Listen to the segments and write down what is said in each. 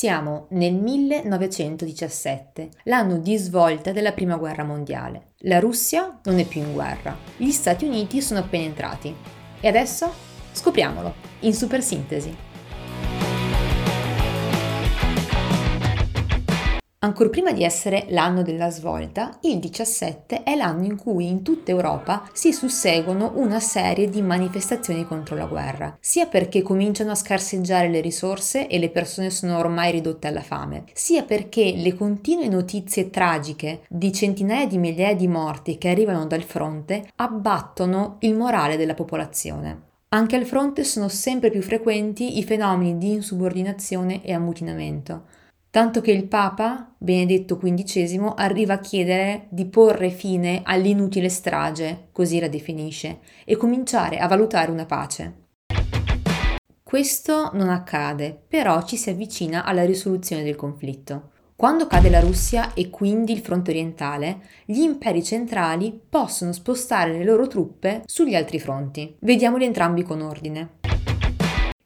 Siamo nel 1917, l'anno di svolta della Prima Guerra Mondiale. La Russia non è più in guerra, gli Stati Uniti sono appena entrati. E adesso? Scopriamolo, in super sintesi. Ancora prima di essere l'anno della svolta, il 17 è l'anno in cui in tutta Europa si susseguono una serie di manifestazioni contro la guerra, sia perché cominciano a scarseggiare le risorse e le persone sono ormai ridotte alla fame, sia perché le continue notizie tragiche di centinaia di migliaia di morti che arrivano dal fronte abbattono il morale della popolazione. Anche al fronte sono sempre più frequenti i fenomeni di insubordinazione e ammutinamento tanto che il Papa, Benedetto XV, arriva a chiedere di porre fine all'inutile strage, così la definisce, e cominciare a valutare una pace. Questo non accade, però ci si avvicina alla risoluzione del conflitto. Quando cade la Russia e quindi il fronte orientale, gli imperi centrali possono spostare le loro truppe sugli altri fronti. Vediamoli entrambi con ordine.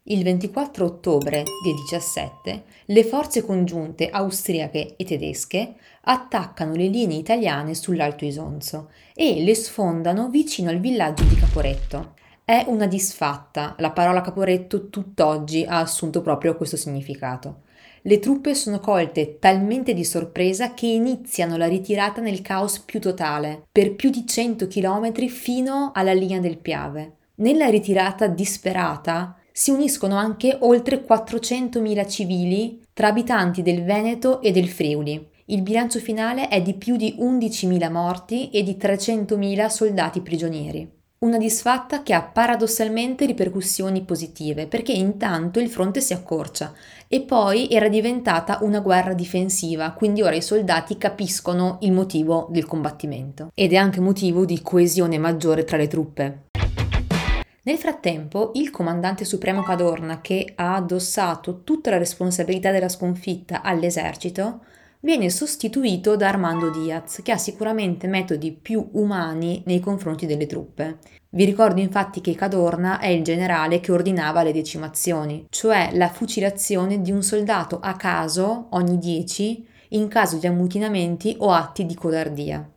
Il 24 ottobre del 17 le forze congiunte austriache e tedesche attaccano le linee italiane sull'Alto Isonzo e le sfondano vicino al villaggio di Caporetto. È una disfatta, la parola Caporetto tutt'oggi ha assunto proprio questo significato. Le truppe sono colte talmente di sorpresa che iniziano la ritirata nel caos più totale, per più di 100 km fino alla linea del Piave. Nella ritirata disperata, si uniscono anche oltre 400.000 civili tra abitanti del Veneto e del Friuli. Il bilancio finale è di più di 11.000 morti e di 300.000 soldati prigionieri. Una disfatta che ha paradossalmente ripercussioni positive, perché intanto il fronte si accorcia e poi era diventata una guerra difensiva, quindi ora i soldati capiscono il motivo del combattimento. Ed è anche motivo di coesione maggiore tra le truppe. Nel frattempo, il comandante supremo Cadorna, che ha addossato tutta la responsabilità della sconfitta all'esercito, viene sostituito da Armando Diaz, che ha sicuramente metodi più umani nei confronti delle truppe. Vi ricordo infatti che Cadorna è il generale che ordinava le decimazioni, cioè la fucilazione di un soldato a caso ogni 10 in caso di ammutinamenti o atti di codardia.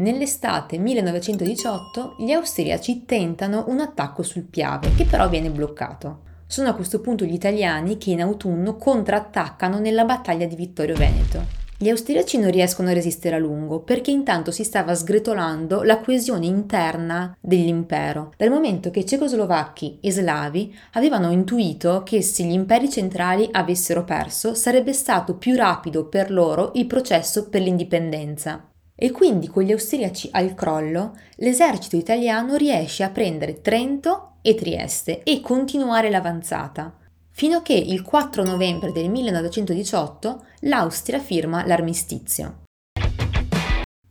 Nell'estate 1918 gli austriaci tentano un attacco sul Piave, che però viene bloccato. Sono a questo punto gli italiani che in autunno contrattaccano nella battaglia di Vittorio Veneto. Gli austriaci non riescono a resistere a lungo perché intanto si stava sgretolando la coesione interna dell'impero, dal momento che cecoslovacchi e slavi avevano intuito che se gli imperi centrali avessero perso sarebbe stato più rapido per loro il processo per l'indipendenza e quindi con gli austriaci al crollo l'esercito italiano riesce a prendere Trento e Trieste e continuare l'avanzata, fino a che il 4 novembre del 1918 l'Austria firma l'armistizio.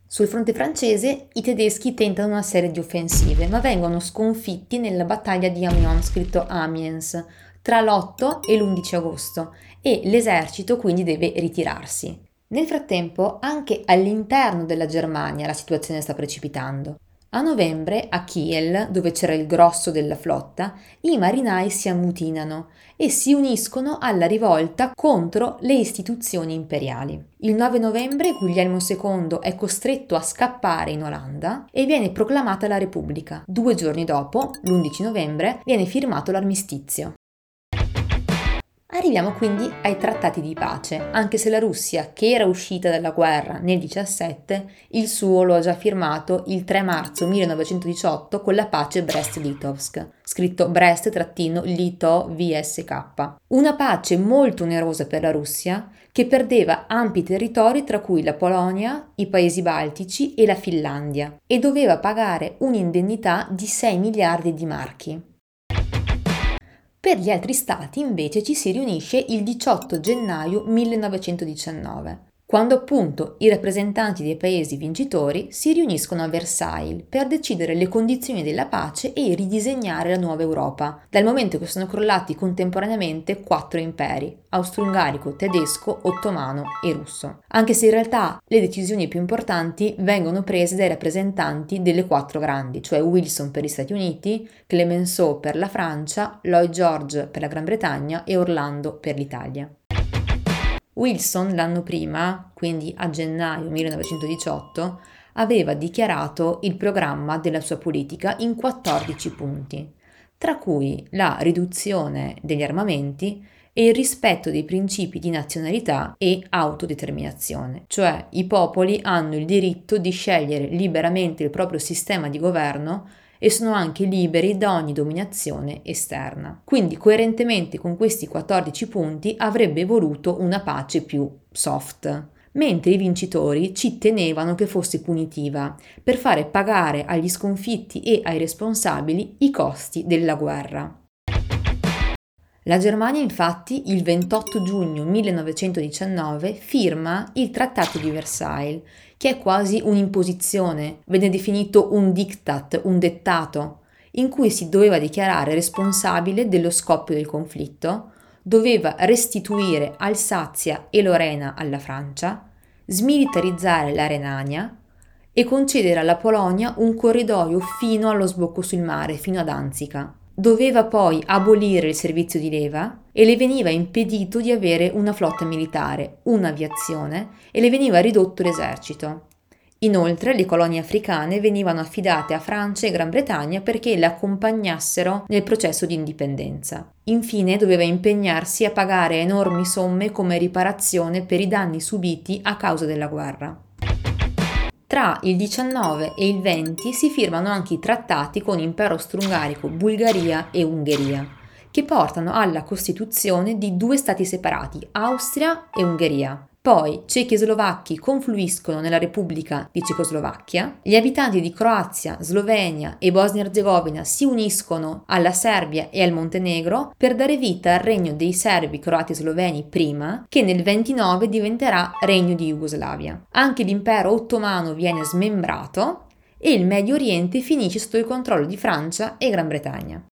Sul fronte francese i tedeschi tentano una serie di offensive, ma vengono sconfitti nella battaglia di Amiens, scritto Amiens, tra l'8 e l'11 agosto, e l'esercito quindi deve ritirarsi. Nel frattempo, anche all'interno della Germania la situazione sta precipitando. A novembre, a Kiel, dove c'era il grosso della flotta, i marinai si ammutinano e si uniscono alla rivolta contro le istituzioni imperiali. Il 9 novembre Guglielmo II è costretto a scappare in Olanda e viene proclamata la Repubblica. Due giorni dopo, l'11 novembre, viene firmato l'armistizio. Arriviamo quindi ai trattati di pace, anche se la Russia, che era uscita dalla guerra nel 17, il suo lo ha già firmato il 3 marzo 1918 con la pace Brest-Litovsk, scritto Brest-Litovsk. Una pace molto onerosa per la Russia, che perdeva ampi territori tra cui la Polonia, i paesi baltici e la Finlandia, e doveva pagare un'indennità di 6 miliardi di marchi. Per gli altri stati invece ci si riunisce il 18 gennaio 1919 quando appunto i rappresentanti dei paesi vincitori si riuniscono a Versailles per decidere le condizioni della pace e ridisegnare la nuova Europa, dal momento che sono crollati contemporaneamente quattro imperi, austro-ungarico, tedesco, ottomano e russo. Anche se in realtà le decisioni più importanti vengono prese dai rappresentanti delle quattro grandi, cioè Wilson per gli Stati Uniti, Clemenceau per la Francia, Lloyd George per la Gran Bretagna e Orlando per l'Italia. Wilson l'anno prima, quindi a gennaio 1918, aveva dichiarato il programma della sua politica in 14 punti, tra cui la riduzione degli armamenti e il rispetto dei principi di nazionalità e autodeterminazione, cioè i popoli hanno il diritto di scegliere liberamente il proprio sistema di governo e sono anche liberi da ogni dominazione esterna. Quindi coerentemente con questi 14 punti avrebbe voluto una pace più soft mentre i vincitori ci tenevano che fosse punitiva, per fare pagare agli sconfitti e ai responsabili i costi della guerra. La Germania infatti il 28 giugno 1919 firma il Trattato di Versailles, che è quasi un'imposizione, venne definito un diktat, un dettato, in cui si doveva dichiarare responsabile dello scoppio del conflitto, doveva restituire Alsazia e Lorena alla Francia, smilitarizzare la Renania e concedere alla Polonia un corridoio fino allo sbocco sul mare, fino ad Danzica doveva poi abolire il servizio di leva e le veniva impedito di avere una flotta militare, un'aviazione e le veniva ridotto l'esercito. Inoltre le colonie africane venivano affidate a Francia e Gran Bretagna perché le accompagnassero nel processo di indipendenza. Infine doveva impegnarsi a pagare enormi somme come riparazione per i danni subiti a causa della guerra. Tra il 19 e il 20 si firmano anche i trattati con Impero Strungarico, Bulgaria e Ungheria, che portano alla costituzione di due stati separati, Austria e Ungheria. Poi cechi e slovacchi confluiscono nella Repubblica di Cecoslovacchia, gli abitanti di Croazia, Slovenia e Bosnia-Herzegovina si uniscono alla Serbia e al Montenegro per dare vita al regno dei serbi, croati e sloveni prima, che nel 29 diventerà regno di Jugoslavia. Anche l'impero ottomano viene smembrato e il Medio Oriente finisce sotto il controllo di Francia e Gran Bretagna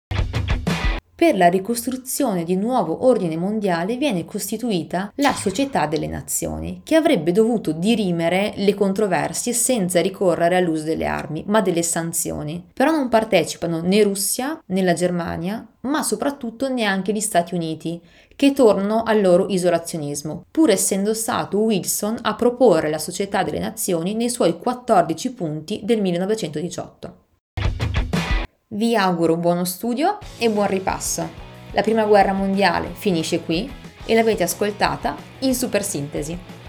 per la ricostruzione di nuovo ordine mondiale viene costituita la Società delle Nazioni, che avrebbe dovuto dirimere le controversie senza ricorrere all'uso delle armi, ma delle sanzioni. Però non partecipano né Russia né la Germania, ma soprattutto neanche gli Stati Uniti, che tornano al loro isolazionismo, pur essendo stato Wilson a proporre la Società delle Nazioni nei suoi 14 punti del 1918. Vi auguro buono studio e buon ripasso. La prima guerra mondiale finisce qui e l'avete ascoltata in super sintesi.